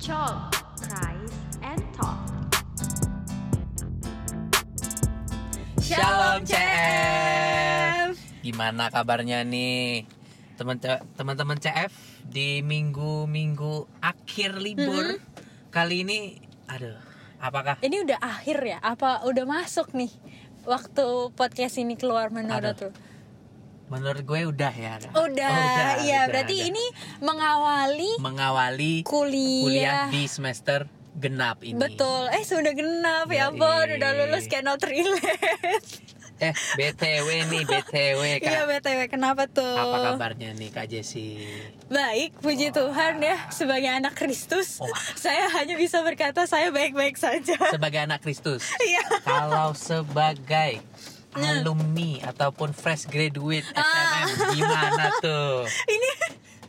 Talk, Price, and Talk. Shalom CF. Gimana kabarnya nih teman teman-teman CF di minggu-minggu akhir libur kali ini? Aduh, apakah Ini udah akhir ya? Apa udah masuk nih waktu podcast ini keluar menurut Aduh. lu? Menurut gue udah ya? Kak? Udah, Oh, iya. udah, berarti udah. ini mengawali mengawali kuliah. kuliah di semester genap ini. Betul. Eh sudah genap ya ampun, udah lulus cannot relate. Eh, BTW nih, BTW Kak. Iya btw, kenapa tuh? Apa kabarnya nih Kak Jesse? Baik, puji Tuhan ya. Sebagai anak Kristus, Wah. saya hanya bisa berkata saya baik-baik saja. Sebagai anak Kristus. Iya. kalau sebagai alumni ataupun fresh graduate Ah. SNM gimana tuh? Ini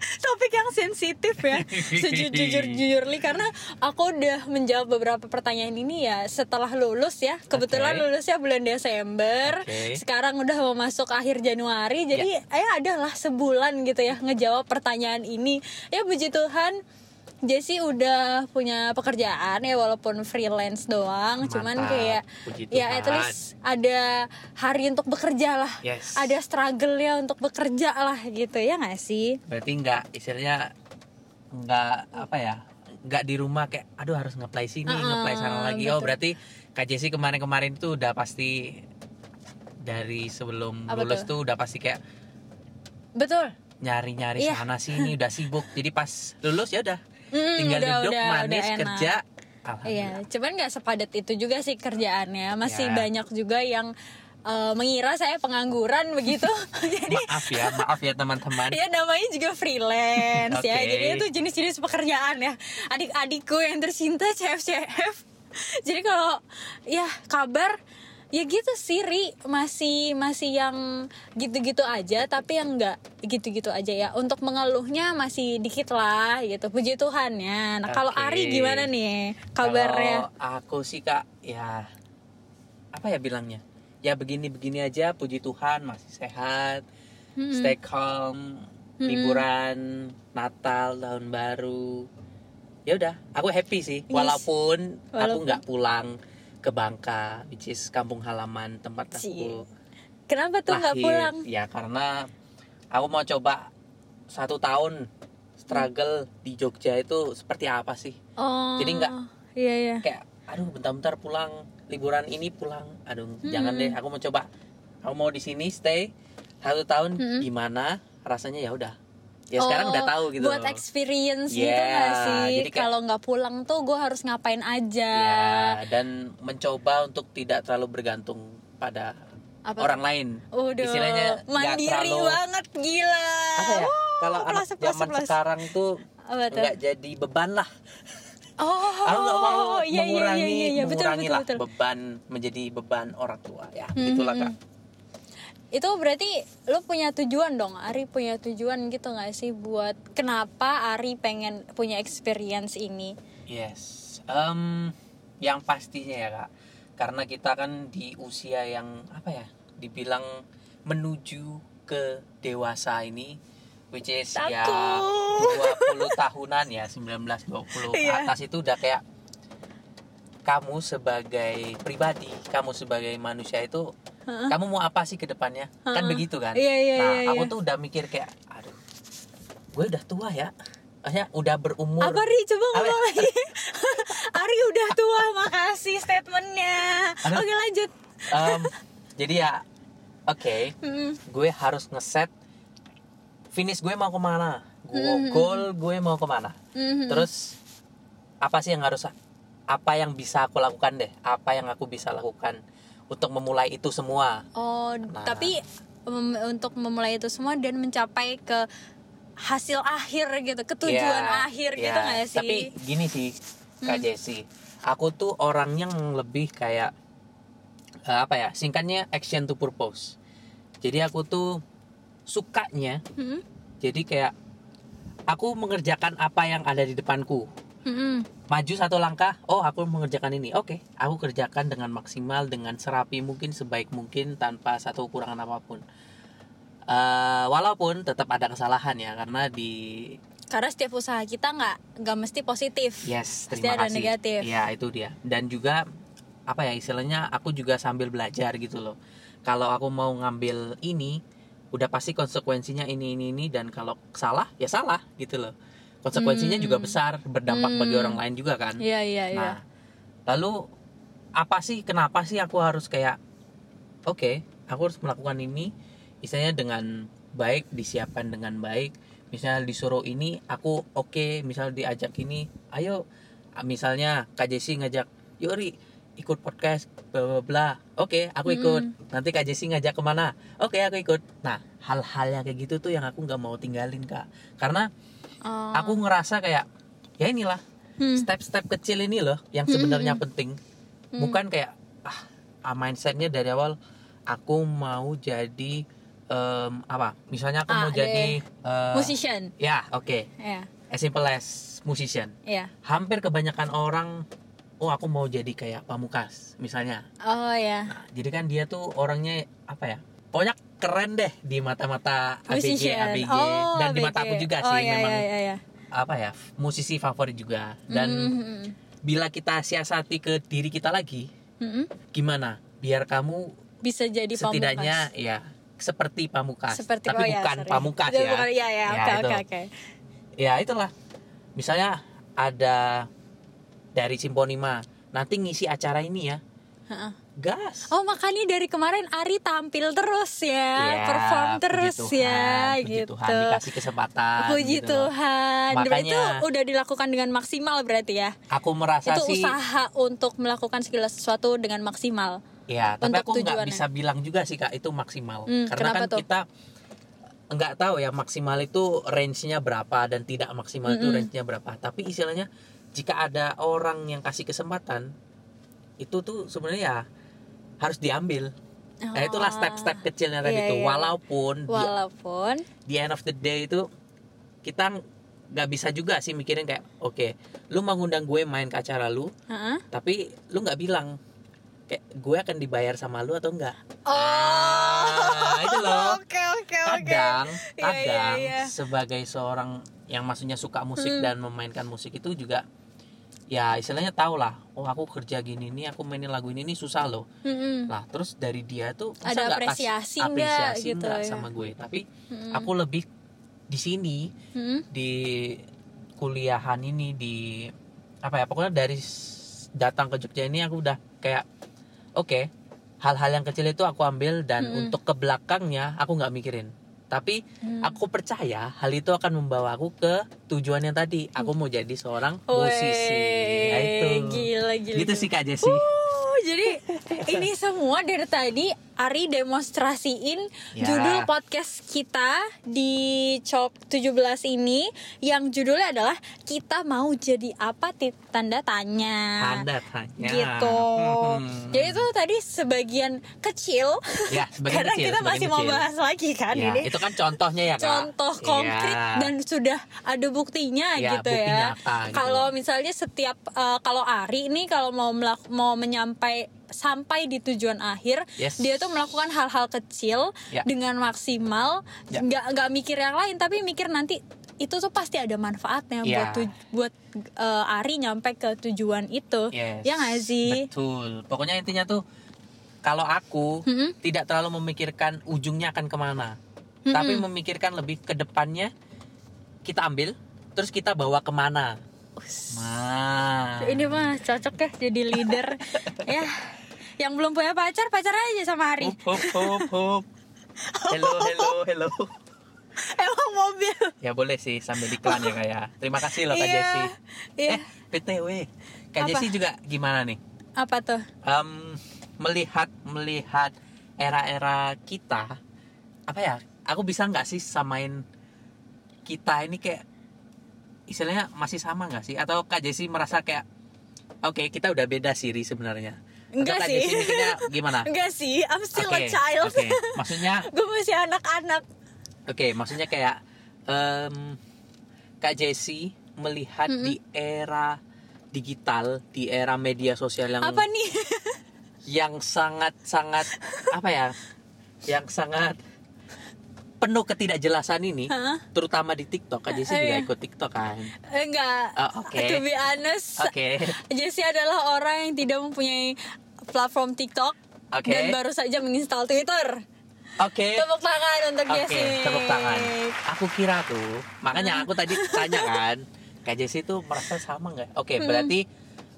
topik yang sensitif ya sejujur-jujurly karena aku udah menjawab beberapa pertanyaan ini ya setelah lulus ya kebetulan Oke. lulusnya bulan Desember Oke. sekarang udah mau masuk akhir Januari jadi ya adalah sebulan gitu ya ngejawab pertanyaan ini ya puji Tuhan Jessie udah punya pekerjaan ya walaupun freelance doang cuman Mantap. kayak Puji ya at least ada hari untuk bekerja lah Yes. ada struggle ya untuk bekerja lah gitu ya nggak sih Berarti nggak istilahnya nggak apa ya? nggak di rumah kayak aduh harus ngeplay sini, Uh-uh, ngeplay sana lagi. Oh, betul. berarti Kak Jesse kemarin-kemarin tuh udah pasti dari sebelum Apa lulus tuh? tuh udah pasti kayak betul nyari-nyari Iya. sana sini udah sibuk. Jadi pas lulus ya udah Mm, tinggal udah, duduk udah, manis udah enak. kerja. Iya, cuman nggak sepadat itu juga sih kerjaannya. Masih Ya. banyak juga yang eh, mengira saya pengangguran begitu. Jadi Maaf ya, maaf ya teman-teman. ya namanya juga freelance ya. Oke. Jadi itu jenis-jenis pekerjaan ya. Adik-adikku yang tercinta CF-CF. Jadi kalau ya kabar ya gitu sih Ri masih masih yang gitu-gitu aja tapi yang enggak gitu-gitu aja ya untuk mengeluhnya masih dikit lah gitu puji Tuhan ya nah kalau Oke. Ari gimana nih kabarnya Kalau aku sih kak, ya apa ya bilangnya? Ya begini-begini aja, puji Tuhan masih sehat, Hmm. stay calm, liburan, Natal, tahun baru. Ya udah, aku happy sih, Yes. walaupun, aku nggak pulang ke Bangka, which is kampung halaman tempat Cie. aku kenapa tuh nggak pulang Ya karena aku mau coba satu tahun struggle di Jogja itu seperti apa sih? oh Jadi nggak iya iya kayak aduh bentar-bentar pulang liburan ini pulang aduh Hmm. jangan deh aku mau coba aku mau di sini stay satu tahun Hmm. gimana rasanya ya udah ya sekarang udah tahu gitu buat experience gitu Yeah, nggak sih? jadi kayak- kalau nggak pulang tuh gue harus ngapain aja? Ya dan mencoba untuk tidak terlalu bergantung pada Apa orang lain. Udah istilahnya mandiri terlalu banget gila. Apa ya? Kalau anak plus, zaman sekarang tuh nggak jadi beban lah. Oh aku nggak mau iya, iya, mengurangi iya, iya, betul, mengurangi betul, lah betul. beban menjadi beban orang tua ya. Hmm, itulah hmm, kak itu berarti lu punya tujuan dong Ari punya tujuan gitu nggak sih buat kenapa Ari pengen punya experience ini Yes, Em, yang pastinya ya kak, karena kita kan di usia yang apa ya, dibilang menuju ke dewasa ini, which is ya Takut. 20 tahunan ya, 19 20 ke Iya. atas itu udah kayak kamu sebagai pribadi, kamu sebagai manusia itu, kamu mau apa sih ke depannya? Kan Heeh. begitu kan? Iya, iya, nah, iya, aku iya. tuh udah mikir kayak, aduh, gue udah tua ya, Maksudnya udah berumur. apa Ri coba ya? ngomong lagi Ari udah tua makasih statementnya oke lanjut Em, jadi ya oke Mm, gue harus ngeset finish gue mau ke mana gue goal gue mau ke mana mhm. terus apa sih yang harus apa yang bisa aku lakukan deh apa yang aku bisa lakukan untuk memulai itu semua Oh, Nah. tapi mem- untuk memulai itu semua dan mencapai ke hasil akhir gitu, ke tujuan Ya, akhir ya. gitu nggak sih? tapi gini sih kak Jessie aku tuh orang yang lebih kayak eh, apa ya singkatnya action to purpose jadi aku tuh sukanya Hmm? jadi kayak aku mengerjakan apa yang ada di depanku Mm-mm. maju satu langkah oh aku mengerjakan ini oke aku kerjakan dengan maksimal dengan serapi mungkin sebaik mungkin tanpa satu kekurangan apa pun Eh, walaupun tetap ada kesalahan ya karena di karena setiap usaha kita nggak nggak mesti positif Yes, Pasti terima ada kasih. negatif. Ya, itu dia. Dan juga apa ya istilahnya aku juga sambil belajar gitu loh. Kalau aku mau ngambil ini, udah pasti konsekuensinya ini ini ini dan kalau salah ya salah gitu loh. Konsekuensinya Hmm. juga besar, berdampak bagi Hmm. orang lain juga kan. iya iya iya Nah, lalu apa sih kenapa sih aku harus kayak oke, aku harus melakukan ini misalnya dengan baik, disiapkan dengan baik. Misalnya disuruh ini, aku oke, misal diajak ini, ayo misalnya Kak Jesse ngajak, Yuri ikut podcast bla bla bla. Oke, aku ikut. Nanti Kak Jesse ngajak ke mana? Oke, aku ikut. Nah, hal-hal yang kayak gitu tuh yang aku nggak mau tinggalin kak. Karena Oh. aku ngerasa kayak ya inilah Hmm. step-step kecil ini loh yang Hmm, sebenarnya hmm. penting. Hmm. bukan kayak ah, ah, mindsetnya dari awal aku mau jadi em, apa? Misalnya aku Ah, mau jadi eh, musician. Ya oke. Ya. As simple as musician. Ya. Hampir kebanyakan orang oh aku mau jadi kayak pamukas misalnya. Oh ya. Nah, jadi kan dia tuh orangnya apa ya pokoknya keren deh di mata-mata ABG ABG oh, dan di mata ABG. aku juga oh, sih iya, memang iya, iya, iya. apa ya musisi favorit juga dan Hmm, hmm, bila kita siasati ke diri kita lagi hmm, hmm. gimana biar kamu bisa jadi setidaknya pamungkas. ya seperti pamukas seperti tapi oh, ya, bukan sorry. pamukas ya bukan- iya ya Ya, oke itu. oke oke ya itulah misalnya ada dari Simponima nanti ngisi acara ini ya. Gas Oh makanya dari kemarin Ari tampil terus ya, Ya, perform terus Tuhan, ya, puji gitu. Tuhan dikasih kesempatan Puji gitu. Tuhan. Makanya- itu udah dilakukan dengan maksimal berarti ya. aku merasa itu sih usaha untuk melakukan segala sesuatu dengan maksimal. ya tapi untuk aku nggak bisa bilang juga sih kak itu maksimal Hmm, karena kan tuh? kita nggak tahu ya maksimal itu range-nya berapa dan tidak maksimal itu Mm-mm. range-nya berapa tapi istilahnya jika ada orang yang kasih kesempatan itu tuh sebenarnya ya harus diambil nah itulah Oh. step-step kecilnya tadi Iya, tuh iya. walaupun di, Walaupun di end of the day itu kita nggak bisa juga sih mikirin kayak oke lu mau ngundang gue main ke acara lu Heeh. tapi lu nggak bilang kayak gue akan dibayar sama lu atau enggak Oh. Ah, itu loh Oke oke oke. kadang Iya, iya, kadang iya. sebagai seorang yang maksudnya suka musik Hmm. dan memainkan musik itu juga ya istilahnya tau lah oh aku kerja gini nih aku mainin lagu ini nih susah loh Mm-mm. lah terus dari dia tuh Ada apresiasi nggak apresiasi gitu nggak ya. sama gue tapi Mm-mm. aku lebih di sini Mm-mm. di kuliahan ini di apa ya pokoknya dari datang ke Jogja ini aku udah kayak oke hal-hal yang kecil itu aku ambil dan Mm-mm. untuk ke belakangnya aku nggak mikirin tapi Hmm. aku percaya hal itu akan membawa aku ke tujuan yang tadi aku mau jadi seorang musisi Weh, Nah, itu Gila gila. gitu gila. sih kak Jessi Uh, jadi ini semua dari tadi Ari demonstrasiin Ya. judul podcast kita di Cop 17 ini yang judulnya adalah kita mau jadi apa tanda tanya. tanda tanya Gitu. Hmm. Jadi itu tadi sebagian kecil ya sebagian karena kecil, kita sebagian masih mau kecil. bahas lagi kan Ya, ini. itu kan contohnya ya kak contoh konkret Iya. dan sudah ada buktinya Ya, gitu bukti ya. nyata gitu. Kalau misalnya setiap eh, kalau Ari ini kalau mau mau menyampai sampai di tujuan akhir, Yes. dia tuh melakukan hal-hal kecil Ya. dengan maksimal, Ya. nggak nggak mikir yang lain tapi mikir nanti itu tuh pasti ada manfaatnya Ya. buat tuj- buat eh, Ari nyampe ke tujuan itu. Yes, Ya nggak sih? Betul. Pokoknya intinya tuh kalau aku Mm-mm. tidak terlalu memikirkan ujungnya akan ke mana, Mm-mm. tapi memikirkan lebih ke depannya kita ambil, terus kita bawa ke mana. Nah, Ini mah cocok ya jadi leader ya. Yang belum punya pacar, pacar aja sama Ari. Hup, hup, hup, hup. Hello, hello, hello. Emang mobil. Ya boleh sih sambil iklan ya kayak. Terima kasih loh Kak Iya, Jessi. Iya. Eh, PTW. Kak Apa? Juga gimana nih? Apa tuh? Em, melihat melihat era-era kita apa ya aku bisa nggak sih samain kita ini kayak istilahnya masih sama nggak sih atau kak Jesse merasa kayak oke kita udah beda siri sebenarnya Enggak sih. Jessie gimana Enggak sih, I'm still Oke, a child. oke. maksudnya Gue masih anak-anak. oke maksudnya kayak em, kak Jessie melihat Mm-mm. di era digital di era media sosial yang Apa nih? yang sangat sangat apa ya yang sangat penuh ketidakjelasan ini, Hah? terutama di TikTok, aja sih Eh, juga iya. ikut TikTok kan. enggak Oh, oke. to be honest Oke. Jessie adalah orang yang tidak mempunyai platform TikTok Oke. dan baru saja menginstal Twitter Oke. tepuk tangan untuk Oke, Jessie tepuk tangan. Aku kira tuh, makanya aku tadi tanya kan, Kak Jessie tuh merasa sama nggak? Oke, Hmm. berarti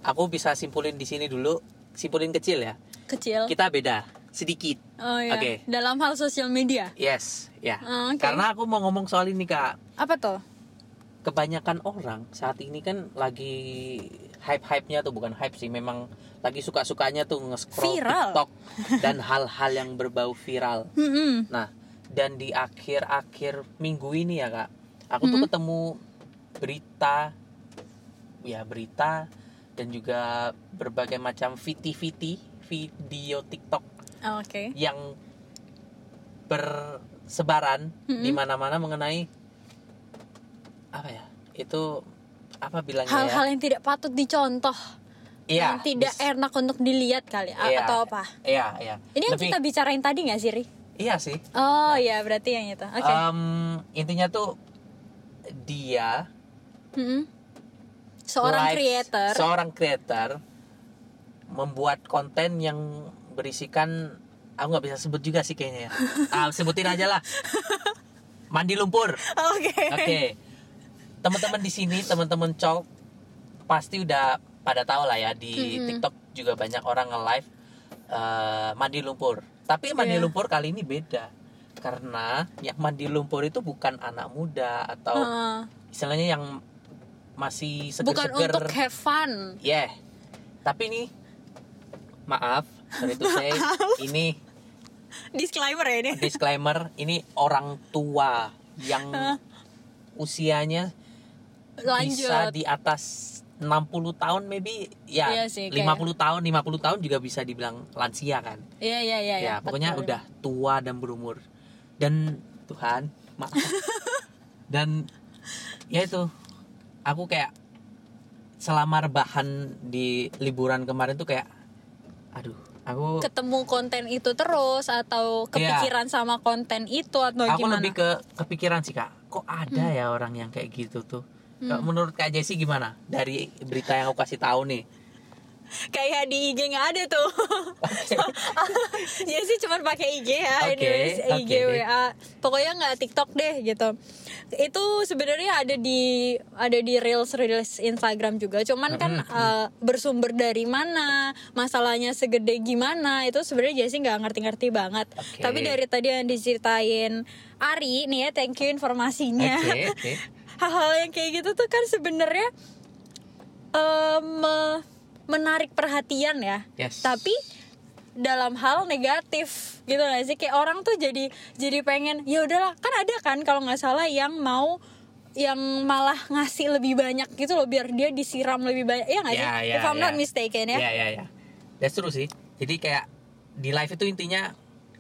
aku bisa simpulin di sini dulu, simpulin kecil ya. kecil Kita beda sedikit. oh iya Oke. dalam hal sosial media Yes, ya. Oh, oke. Karena aku mau ngomong soal ini kak. apa tuh Kebanyakan orang saat ini kan lagi hype-hype-nya tuh bukan hype sih, memang lagi suka-sukanya tuh nge-scroll Viral. TikTok dan hal-hal yang berbau viral. Nah, dan di akhir-akhir minggu ini ya kak, aku tuh Hmm. ketemu berita, ya berita dan juga berbagai macam viti-viti video TikTok Oh, oke yang bersebaran Mm-mm. di mana-mana mengenai apa ya? Itu apa bilangnya hal-hal ya? yang tidak patut dicontoh Iya, yang tidak bis- enak untuk dilihat kali a- Iya. atau apa Iya, iya. ini yang Lebih- kita bicarain tadi nggak sih Ri? Iya sih. oh iya berarti yang itu oke Em, intinya tuh dia Mm-mm. seorang live- creator seorang creator membuat konten yang berisikan aku nggak bisa sebut juga sih kayaknya ya. Ah, sebutin aja lah. Mandi lumpur. Oke. Oke. Teman-teman di sini teman-teman cok pasti udah pada tahu lah ya di Mhm. TikTok juga banyak orang nge-live eh, mandi lumpur. Tapi mandi Iya. lumpur kali ini beda. Karena yang mandi lumpur itu bukan anak muda atau Heeh. istilahnya yang masih bukan seger-seger. untuk have fun. Yeah. Tapi nih maaf, sorry to say, ini disclaimer ya ini disclaimer, ini orang tua yang usianya bisa lanjut di atas 60 tahun maybe ya Iya sih, 50 kayak- tahun 50 tahun juga bisa dibilang lansia kan. iya iya iya ya, pokoknya betul. udah tua dan berumur. Dan Tuhan, maaf. dan ya itu aku kayak selama rebahan di liburan kemarin tuh kayak aduh, aku ketemu konten itu terus atau kepikiran sama konten itu atau Iya. aku gimana? lebih ke kepikiran sih kak. Kok ada ya orang yang kayak gitu tuh? Kak, menurut kak Jessie gimana? Dari berita yang aku kasih tahu nih kayak di IG nggak ada tuh. Jadi sih cuma pakai IG ya, Oke, anyways, IG. WA. Pokoknya nggak TikTok deh gitu. Itu sebenarnya ada di ada di reels reels Instagram juga. Cuman kan Mm-mm. eh, bersumber dari mana, masalahnya segede gimana itu sebenarnya Jessie nggak ngerti-ngerti banget. Oke. Tapi dari tadi yang diceritain Ari nih ya, thank you informasinya. oke oke hal-hal yang kayak gitu tuh kan sebenarnya me- menarik perhatian ya. Yes. Tapi dalam hal negatif gitu gak sih? Kayak orang tuh jadi jadi pengen ya udahlah kan ada kan kalau nggak salah yang mau yang malah ngasih lebih banyak gitu loh biar dia disiram lebih banyak. Ya nggak sih? Ya, ya, if I'm ya. not mistaken ya. Ya ya ya. That's true sih. Jadi kayak di live itu intinya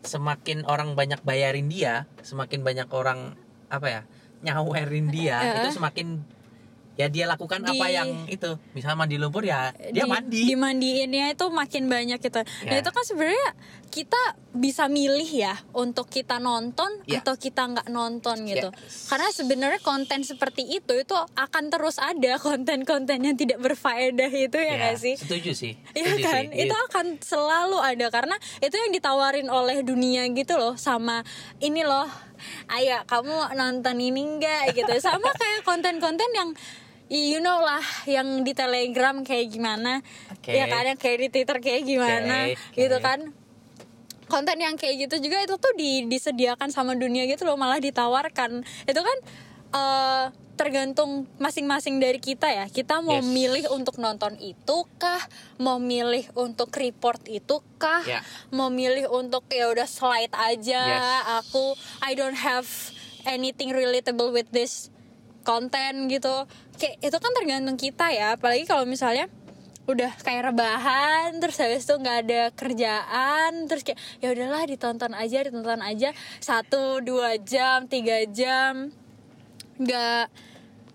semakin orang banyak bayarin dia semakin banyak orang apa ya nyawerin dia itu semakin ya dia lakukan apa Di- yang itu misalnya mandi lumpur ya dia di- mandi dimandiinnya itu makin banyak gitu. Nah Ya. itu kan sebenarnya kita bisa milih ya untuk kita nonton Ya. atau kita nggak nonton gitu. Yes. Karena sebenarnya konten seperti itu itu akan terus ada konten-konten yang tidak berfaedah itu ya nggak sih? setuju sih Iya kan, sih. itu akan selalu ada karena itu yang ditawarin oleh dunia gitu loh sama ini loh, ayo kamu nonton ini enggak gitu, sama kayak konten-konten yang you know lah yang di telegram kayak gimana, Oke. ya kan yang kayak di twitter kayak gimana, oke. gitu kan konten yang kayak gitu juga itu tuh di- disediakan sama dunia gitu loh malah ditawarkan itu kan eh, tergantung masing-masing dari kita ya kita mau Yes. milih untuk nonton itu kah mau milih untuk report itu kah Ya. mau milih untuk ya udah slide aja Yes. aku I don't have anything relatable with this konten gitu. Kayak itu kan tergantung kita ya. Apalagi kalau misalnya udah kayak rebahan terus habis itu nggak ada kerjaan terus kayak ya udahlah ditonton aja ditonton aja satu dua jam tiga jam. Nggak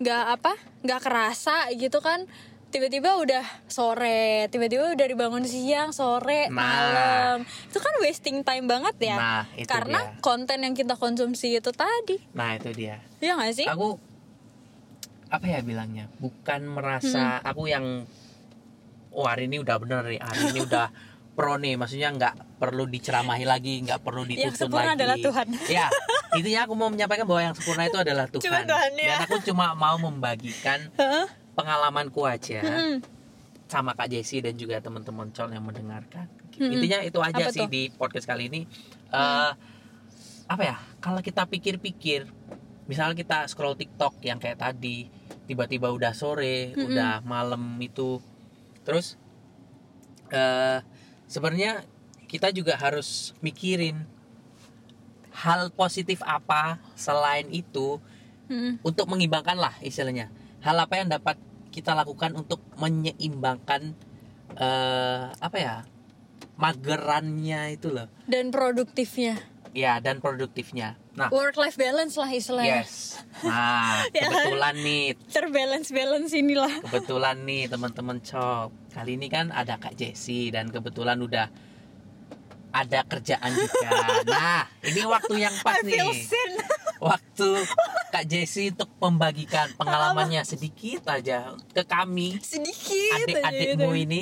nggak apa nggak kerasa gitu kan. Tiba-tiba udah sore tiba-tiba udah dibangun siang sore Nah. malam. Itu kan wasting time banget ya. Nah, itu karena dia. konten yang kita konsumsi itu tadi. Nah itu dia. Ya nggak sih? Aku apa ya bilangnya bukan merasa Hmm. aku yang oh hari ini udah bener nih hari ini udah pro nih maksudnya nggak perlu diceramahi lagi nggak perlu Yang dituntun sempurna lagi adalah Tuhan. ya intinya aku mau menyampaikan bahwa yang sempurna itu adalah Tuhan, Cuma Tuhan, ya. dan aku cuma mau membagikan pengalamanku aja Mm-mm. sama Kak Jessi dan juga teman-teman col yang mendengarkan Mm-mm. intinya itu aja Apa sih tuh? Di podcast kali ini Eh, apa ya kalau kita pikir-pikir misalnya kita scroll TikTok yang kayak tadi tiba-tiba udah sore Mm-mm. udah malam itu terus eh sebenarnya kita juga harus mikirin hal positif apa selain itu Mm-mm. untuk mengimbangkan lah istilahnya hal apa yang dapat kita lakukan untuk menyeimbangkan eh apa ya magerannya itu loh dan produktifnya ya dan produktifnya. Nah. Work life balance lah istilahnya. Yes. Nah Ya. kebetulan nih. Terbalance balance inilah. Kebetulan nih teman-teman cop kali ini kan ada kak Jessi dan kebetulan udah ada kerjaan juga. Nah ini waktu yang pas nih. sin. Waktu Kak Jessi untuk membagikan pengalamannya sedikit aja ke kami. Sedikit adik-adikmu gitu. ini.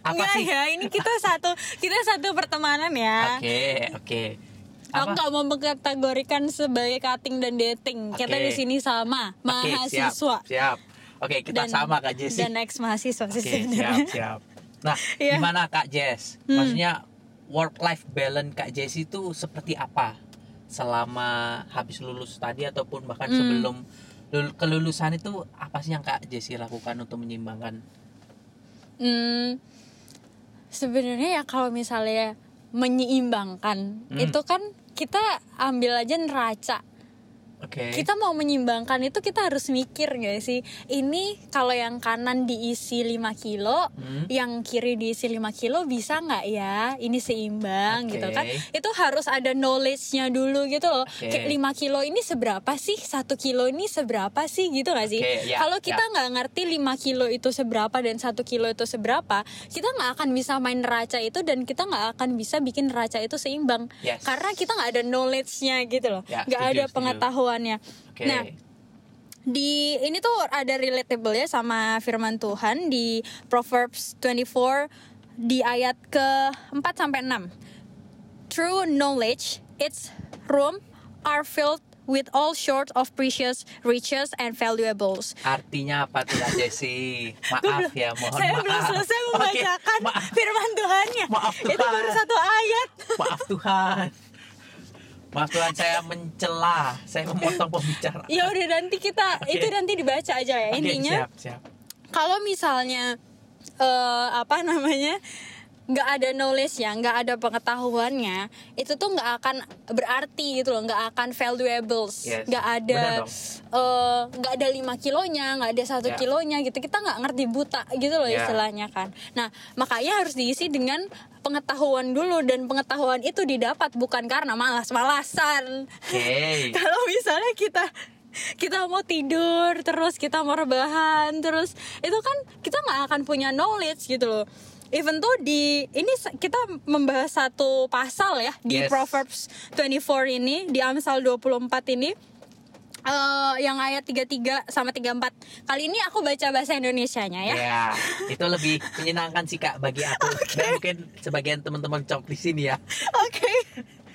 Apa Enggak sih? ya ini kita satu kita satu pertemanan ya. Oke oke. Aku Apa? nggak mau mengkategorikan sebagai cutting dan dating. Kita Oke. di sini sama, Oke, mahasiswa. siap, siap. Oke kita Dan- sama Kak Jessi. Dan ex mahasiswa sih siap sebenarnya. siap. Nah Iya. gimana Kak Jess? Hmm. Maksudnya work life balance Kak Jessi itu seperti apa? Selama habis lulus tadi ataupun bahkan Hmm. sebelum lul- kelulusan itu apa sih yang Kak Jessi lakukan untuk menyeimbangkan? Hmm, sebenarnya ya kalau misalnya menyeimbangkan Hmm. itu kan kita ambil aja neraca. Oke. Kita mau menyimbangkan itu kita harus mikir gak sih? Ini kalau yang kanan diisi 5 kilo, Hmm. yang kiri diisi 5 kilo bisa nggak ya? Ini seimbang Oke. gitu kan? Itu harus ada knowledge-nya dulu gitu loh. Oke. Kayak 5 kilo ini seberapa sih? Satu kilo ini seberapa sih? Gitu gak sih? Oke, ya, Kalau kita ya. nggak ngerti 5 kilo itu seberapa dan satu kilo itu seberapa, kita nggak akan bisa main neraca itu dan kita nggak akan bisa bikin neraca itu seimbang. Yes. Karena kita nggak ada knowledge-nya gitu loh, Ya, nggak setuju, ada setuju. Pengetahuannya. Oke. Nah, di ini tuh ada relatable ya sama firman Tuhan di Proverbs 24 di ayat ke-4 sampai 6. True knowledge, its room are filled with all sorts of precious riches and valuables. Artinya apa tuh Jessi? Maaf ya, mohon Saya maaf. belum selesai membacakan maaf, firman Tuhannya. Maaf, Itu Tuhan. baru satu ayat. maaf Tuhan. Maaf Tuhan, saya mencela, saya memotong pembicaraan. Ya udah nanti kita Oke. itu nanti dibaca aja ya. Oke, Intinya siap, siap. kalau misalnya eh apa namanya nggak ada knowledge ya nggak ada pengetahuannya itu tuh nggak akan berarti gitu loh nggak akan valuables Yes, nggak ada benar dong. eh, nggak ada 5 kilonya nggak ada satu Ya. kilonya gitu kita nggak ngerti buta gitu loh Ya. istilahnya kan nah makanya harus diisi dengan pengetahuan dulu dan pengetahuan itu didapat bukan karena malas-malasan Oke. kalau misalnya kita kita mau tidur terus kita mau rebahan terus itu kan kita nggak akan punya knowledge gitu loh even tuh di ini kita membahas satu pasal ya di Yes. Proverbs 24 ini di Amsal 24 ini eh, yang ayat 33 sama 34 kali ini aku baca bahasa Indonesianya ya Ya, itu lebih menyenangkan sih Kak bagi aku dan mungkin sebagian teman-teman cok di sini ya. Oke.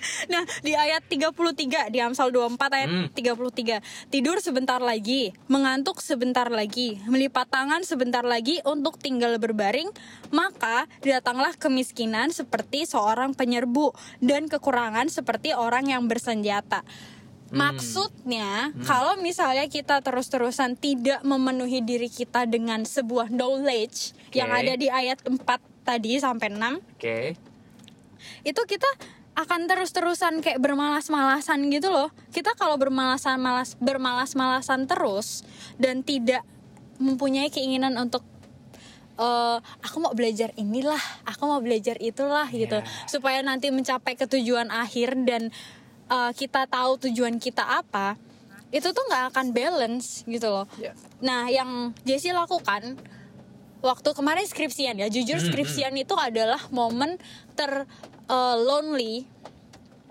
Nah, di ayat 33 di Amsal 24 ayat Hmm. 33. Tidur sebentar lagi, mengantuk sebentar lagi, melipat tangan sebentar lagi untuk tinggal berbaring, maka datanglah kemiskinan seperti seorang penyerbu dan kekurangan seperti orang yang bersenjata. Hmm. Maksudnya, kalau misalnya kita terus-terusan tidak memenuhi diri kita dengan sebuah knowledge yang Oke. ada di ayat 4 tadi sampai 6, Oke. itu kita akan terus-terusan kayak bermalas-malasan gitu loh. Kita kalau bermalasan malas bermalas-malasan terus dan tidak mempunyai keinginan untuk eh aku mau belajar inilah, aku mau belajar itulah gitu. Ya. Supaya nanti mencapai ke tujuan akhir dan eh, kita tahu tujuan kita apa. Itu tuh nggak akan balance gitu loh. Ya. Nah, yang Jessie lakukan waktu kemarin skripsian ya jujur Hmm, skripsian itu adalah momen ter uh, lonely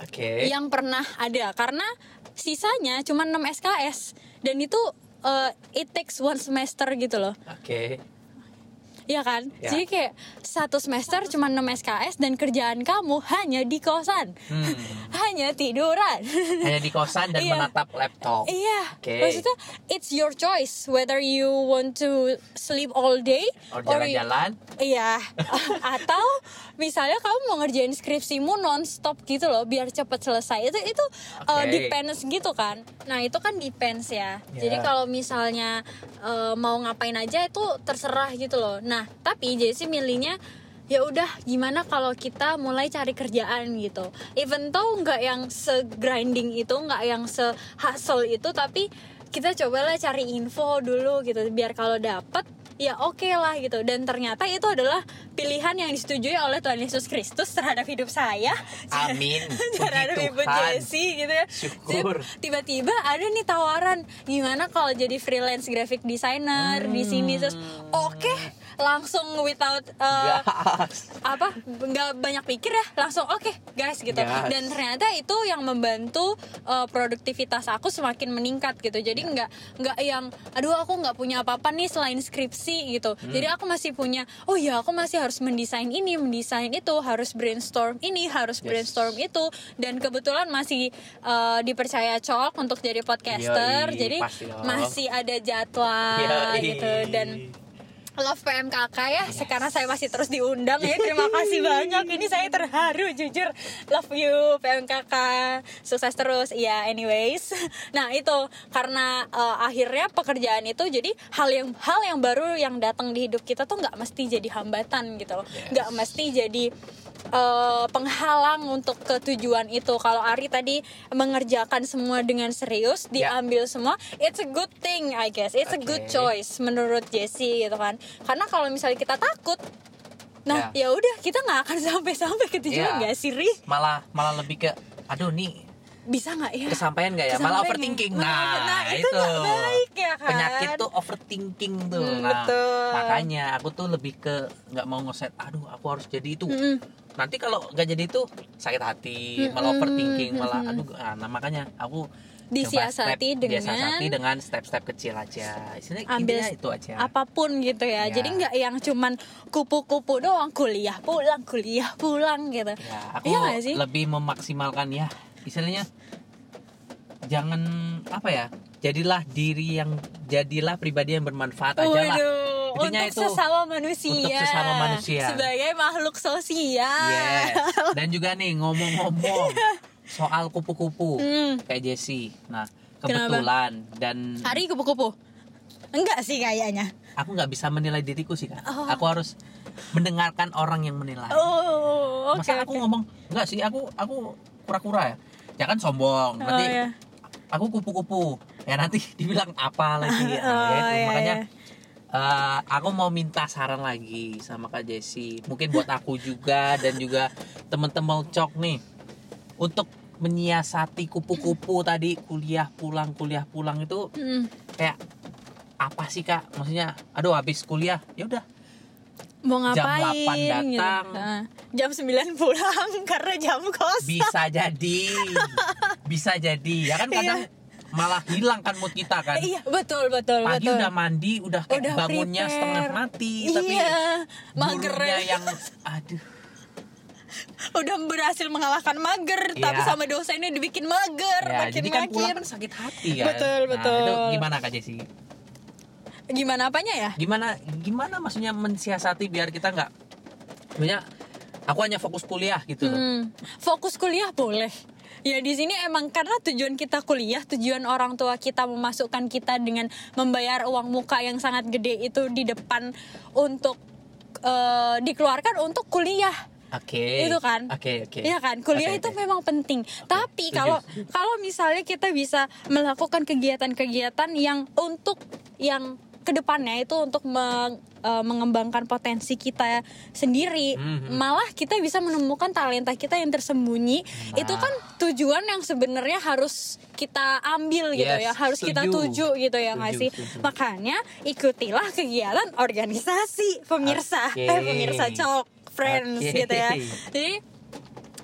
Oke. yang pernah ada karena sisanya cuma 6 SKS dan itu uh, it takes one semester gitu loh Oke. Iya kan? Ya. Jadi kayak satu semester cuma 6 SKS dan kerjaan kamu hanya di kosan. Hmm. hanya tiduran. Hanya di kosan dan Iya. menatap laptop. Iya, Oke. maksudnya it's your choice whether you want to sleep all day Or jalan-jalan. Iya, atau misalnya kamu mau ngerjain skripsimu nonstop gitu loh, biar cepet selesai. Itu itu uh, Oke. depends gitu kan. Nah itu kan depends ya. Ya. Jadi kalau misalnya uh, mau ngapain aja itu terserah gitu loh. Nah tapi Jessie milihnya ya udah gimana kalau kita mulai cari kerjaan gitu. Even though nggak yang se-grinding itu, nggak yang se-hustle itu, tapi kita cobalah cari info dulu gitu biar kalau dapet ya oke lah gitu dan ternyata itu adalah pilihan yang disetujui oleh Tuhan Yesus Kristus terhadap hidup saya Amin. terhadap ibu. Jessie gitu ya Syukur. Tiba-tiba ada nih tawaran gimana kalau jadi freelance graphic designer di sini terus oke langsung without uh, Gas. apa nggak banyak pikir ya langsung oke guys gitu Gas. dan ternyata itu yang membantu uh, produktivitas aku semakin meningkat gitu jadi nggak nggak yang aduh aku nggak punya apa-apa nih selain skripsi gitu. Jadi aku masih punya oh ya aku masih harus mendesain ini mendesain itu harus brainstorm ini harus Yes. brainstorm itu. Dan kebetulan masih uh, dipercaya cok untuk jadi podcaster. Yoi, jadi masih ada jadwal Yoi. gitu. Dan Love PMKK ya, sekarang saya masih terus diundang ya. Terima kasih banyak. Ini saya terharu jujur. Love you PMKK. Sukses terus. Ya, anyways. Nah, itu karena eh, akhirnya pekerjaan itu jadi hal yang hal yang baru yang datang di hidup kita tuh nggak mesti jadi hambatan gitu loh. Yes. Nggak mesti jadi eh, penghalang untuk ketujuan itu. Kalau Ari tadi mengerjakan semua dengan serius, Ya. diambil semua, it's a good thing I guess. It's a good choice menurut Jessie gitu kan. Karena kalau misalnya kita takut, nah Ya. ya udah kita nggak akan sampai-sampai ke tujuan Ya. nggak sih, Ri? Malah malah lebih ke aduh nih Bisa nggak ya? kesampaian gak ya? Kesampaian Malah overthinking. Nah, Nah, nah, itu itu. nggak baik ya kan? Penyakit tuh overthinking tuh. Hmm, nah, betul. makanya aku tuh lebih ke nggak mau ngeset. Aduh, aku harus jadi itu. Mm-mm. Nanti kalau nggak jadi itu sakit hati, malah Mm-mm, overthinking, malah mm-mm. aduh. ah, Nah, makanya aku Disiasati step- dengan- disiasati dengan step-step kecil aja. Isinya Ambil itu aja. apa pun gitu ya. Ya. Jadi nggak yang cuman kupu-kupu doang kuliah pulang kuliah pulang gitu. Ya, aku nggak sih? lebih memaksimalkan ya. Istilahnya jangan apa ya? Jadilah diri yang jadilah pribadi yang bermanfaat aja lah. Intinya untuk itu, sesama manusia. untuk sesama manusia. Sebagai makhluk sosial. Yes. Dan juga nih ngomong-ngomong soal kupu-kupu Hmm. kayak Jessie. Nah, Kenapa? kebetulan dan Hari kupu-kupu. Enggak sih kayaknya. aku nggak bisa menilai diriku sih kan. Oh. Aku harus mendengarkan orang yang menilai. Oh, oke. Masa aku ngomong enggak sih aku aku kura-kura ya. Ya kan sombong. Oh, Nanti iya. aku kupu-kupu. Ya nanti dibilang apa lagi ya. Oh, ya itu. iya, Makanya iya. Eh, aku mau minta saran lagi sama Kak Jessie. Mungkin buat aku juga dan juga teman-teman cok nih untuk menyiasati kupu-kupu tadi kuliah pulang kuliah pulang itu Mm. kayak apa sih kak maksudnya aduh habis kuliah ya udah Mau Jam ngapain 8 datang. gitu. Nah, jam 9 pulang karena jam kos. bisa jadi bisa jadi ya kan kadang malah hilang kan mood kita kan Iya, betul betul pagi betul. udah mandi udah kayak Udah bangunnya prepare. setengah mati tapi Iya, mager bulunya ya. yang aduh Udah berhasil mengalahkan mager, tapi Iya. sama dosennya dibikin mager, ya makin jadi kan pulang makin. kan sakit hati kan Betul, Nah, betul. itu gimana kak Jessy Gimana apanya ya? gimana gimana maksudnya mensiasati biar kita nggak maksudnya aku hanya fokus kuliah gitu loh Hmm, fokus kuliah boleh. Ya di sini emang karena tujuan kita kuliah, tujuan orang tua kita memasukkan kita dengan membayar uang muka yang sangat gede itu di depan untuk eh, dikeluarkan untuk kuliah. Oke. Itu kan? Oke, oke. Iya kan, kuliah Oke, itu oke. memang penting. Tapi setuju, kalau kalau misalnya kita bisa melakukan kegiatan-kegiatan yang untuk yang ke depannya itu untuk meng- eh, mengembangkan potensi kita sendiri Mhm. malah kita bisa menemukan talenta kita yang tersembunyi Nah. itu kan tujuan yang sebenarnya harus kita ambil gitu Yes, ya harus kita setuju. tuju gitu ya nggak sih makanya ikutilah kegiatan organisasi pemirsa Oke. eh pemirsa cok friends Oke. gitu ya jadi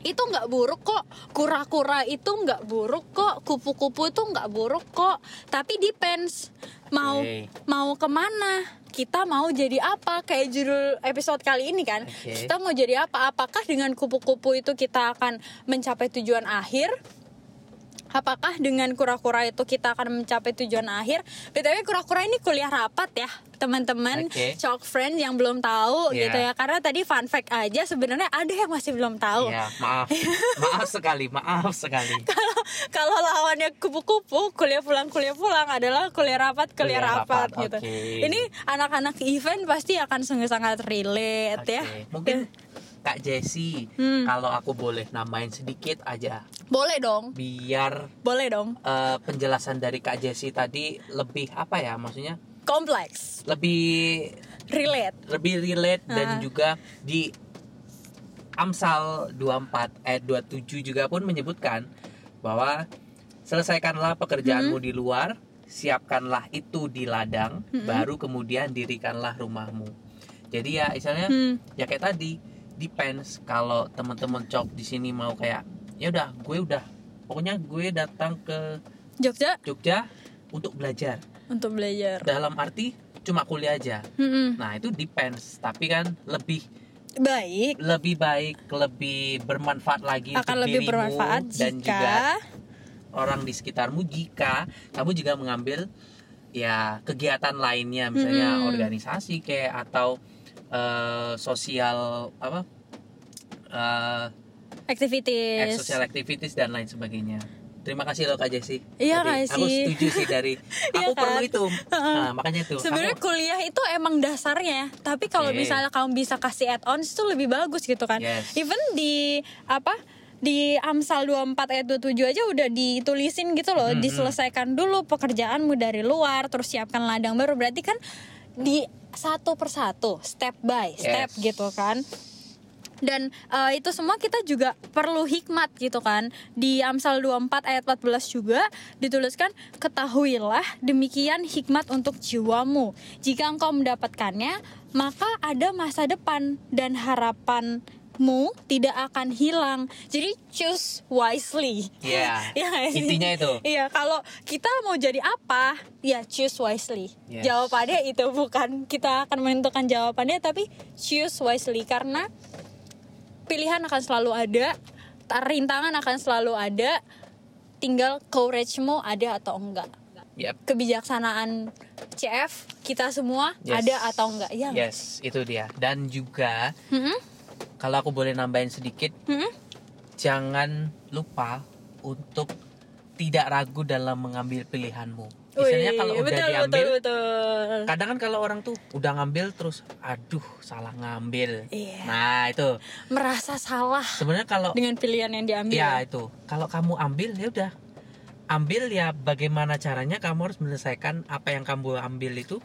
itu nggak buruk kok. Kura-kura itu nggak buruk kok. Kupu-kupu itu nggak buruk kok. Tapi depends. Mau Oke. mau ke mana? Kita mau jadi apa? Kayak judul episode kali ini kan. Oke. kita mau jadi apa? Apakah dengan kupu-kupu itu kita akan mencapai tujuan akhir Apakah dengan kura-kura itu kita akan mencapai tujuan akhir? BTW kura-kura ini kuliah rapat ya, teman-teman. Oke. Chalk friend yang belum tahu Iya. gitu ya. Karena tadi fun fact aja sebenarnya ada yang masih belum tahu. Ya, maaf. maaf sekali, maaf sekali. kalau kalau lawannya kupu-kupu kuliah pulang kuliah pulang adalah kuliah rapat kuliah, Kuliah rapat, rapat, gitu ini anak-anak event pasti akan sangat-sangat relate ya Oke, Mungkin Kak Jessie, Hmm. kalau aku boleh nambahin sedikit aja, boleh dong. Biar boleh dong. eh, penjelasan dari Kak Jessie tadi lebih apa ya, maksudnya? Kompleks. Lebih relate. Lebih relate Ah. dan juga di Amsal 24 ayat 27 juga pun menyebutkan bahwa selesaikanlah pekerjaanmu di luar, siapkanlah itu di ladang, baru kemudian dirikanlah rumahmu. Jadi ya istilahnya Hmm. ya kayak tadi depends. Kalau teman-teman cok di sini mau kayak ya udah gue udah. Pokoknya gue datang ke Jogja? Jogja untuk belajar. Untuk belajar. Dalam arti cuma kuliah aja. Mm-mm. nah itu depends. Tapi kan lebih baik. lebih baik lebih bermanfaat lagi akan untuk lebih dirimu bermanfaat dan jika juga orang di sekitarmu. Jika kamu juga mengambil ya kegiatan lainnya. Misalnya Mm-mm. organisasi kayak atau eh, sosial apa eh, activities social activities dan lain sebagainya. Terima kasih loh Kak Jessi. Iya, Kak Aku Jessi. setuju sih dari Iya aku perlu kan? itu. Nah, makanya itu. Sebenarnya Kamu- kuliah itu emang dasarnya, tapi kalau Oke. misalnya kamu bisa kasih add-ons itu lebih bagus gitu kan. Yes. Even di apa di Amsal 24 ayat 27 aja udah ditulisin gitu loh, Mm-mm. diselesaikan dulu pekerjaanmu dari luar, terus siapkan ladang baru. Berarti kan di satu persatu, step by step Yes. gitu kan. Dan eh, itu semua kita juga perlu hikmat gitu kan. Di Amsal 24 ayat 14 juga dituliskan ketahuilah demikian hikmat untuk jiwamu. Jika engkau mendapatkannya maka ada masa depan dan harapanmu tidak akan hilang jadi choose wisely Iya. Sih? Intinya itu. Iya, kalau kita mau jadi apa, ya choose wisely. Yes. Jawabannya itu bukan kita akan menentukan jawabannya, tapi choose wisely karena pilihan akan selalu ada, rintangan akan selalu ada, tinggal courage-mu ada atau enggak. Yap. Kebijaksanaan CF kita semua Yes. ada atau enggak? Nggak? Yes, itu dia. Dan juga Mm-mm. Kalau aku boleh nambahin sedikit, Mm-mm. jangan lupa untuk tidak ragu dalam mengambil pilihanmu. Misalnya kalau udah betul, diambil, betul, betul. kadang kan kalau orang tuh udah ngambil terus, aduh salah ngambil. Iya. Nah itu merasa salah sebenarnya kalau dengan pilihan yang diambil. ya itu kalau kamu ambil ya udah ambil ya bagaimana caranya kamu harus menyelesaikan apa yang kamu ambil itu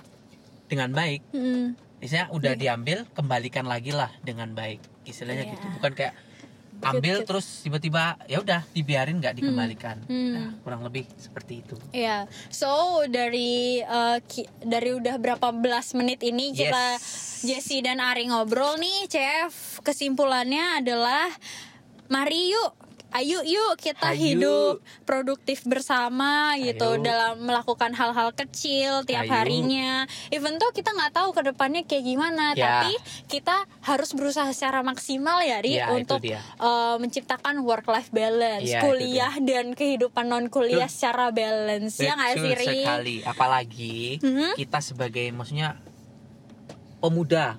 dengan baik. Mm. Misalnya udah diambil kembalikan lagi lah dengan baik. Istilahnya Iya. gitu bukan kayak ambil good. terus tiba-tiba ya udah dibiarin nggak dikembalikan. Hmm. Nah, kurang lebih seperti itu. Iya, so dari uh, ki- dari udah berapa belas menit ini kita Yes. Jesse dan Ari ngobrol nih, CF kesimpulannya adalah mari yuk, ayo yuk kita Ayo. hidup produktif bersama gitu dalam melakukan hal-hal kecil tiap Ayo. harinya. Even tuh kita nggak tahu ke depannya kayak gimana, Ya. tapi kita harus berusaha secara maksimal ya, Ri, Ya, untuk uh, menciptakan work life balance, Ya, kuliah dan kehidupan non kuliah Betul. secara balance ya nggak sih Betul Ri? sekali. Apalagi Mhm. kita sebagai maksudnya pemuda,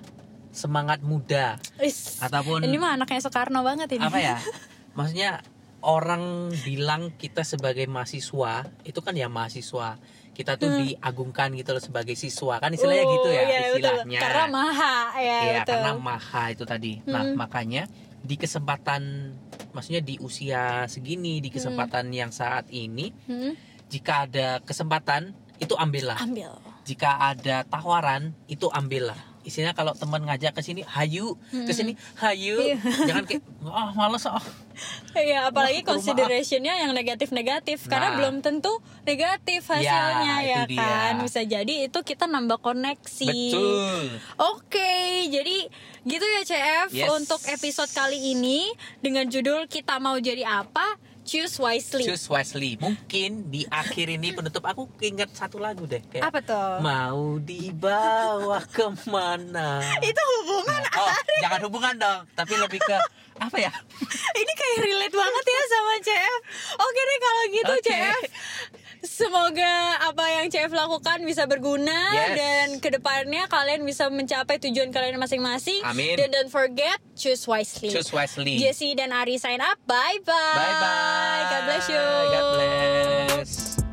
semangat muda Wis, ataupun ini mah anaknya Soekarno banget ini. apa ya? Maksudnya orang bilang kita sebagai mahasiswa itu kan ya mahasiswa kita tuh diagungkan gitu loh sebagai siswa kan istilahnya Hmm. Oh, gitu ya iya, betul. istilahnya Karena maha ya Iya, betul. karena maha itu tadi nah Hmm. makanya di kesempatan maksudnya di usia segini di kesempatan yang saat ini Hmm, jika ada kesempatan itu ambillah ambil. jika ada tawaran itu ambillah isinya kalau teman ngajak ke sini hayu ke sini hayu Iya. jangan kayak ah males ah Iya, apalagi Wah, rumah. considerationnya yang negatif-negatif karena Nah. belum tentu negatif hasilnya Ya, ya, itu dia. kan. Bisa jadi itu kita nambah koneksi. betul Oke, jadi gitu ya CF Yes. untuk episode kali ini dengan judul kita mau jadi apa? Choose wisely. choose wisely mungkin di akhir ini penutup aku ingat satu lagu deh kayak Apa tuh? mau dibawa ke mana Itu hubungan oh jangan hubungan dong tapi lebih ke apa ya ini kayak relate banget ya sama CF. Oke deh kalau gitu Oke. CF. Semoga apa yang CF lakukan bisa berguna Yes. dan ke depannya kalian bisa mencapai tujuan kalian masing-masing. Amin. Dan don't forget choose wisely. choose wisely Jesse dan Ari sign up. Bye bye. bye bye God bless you. God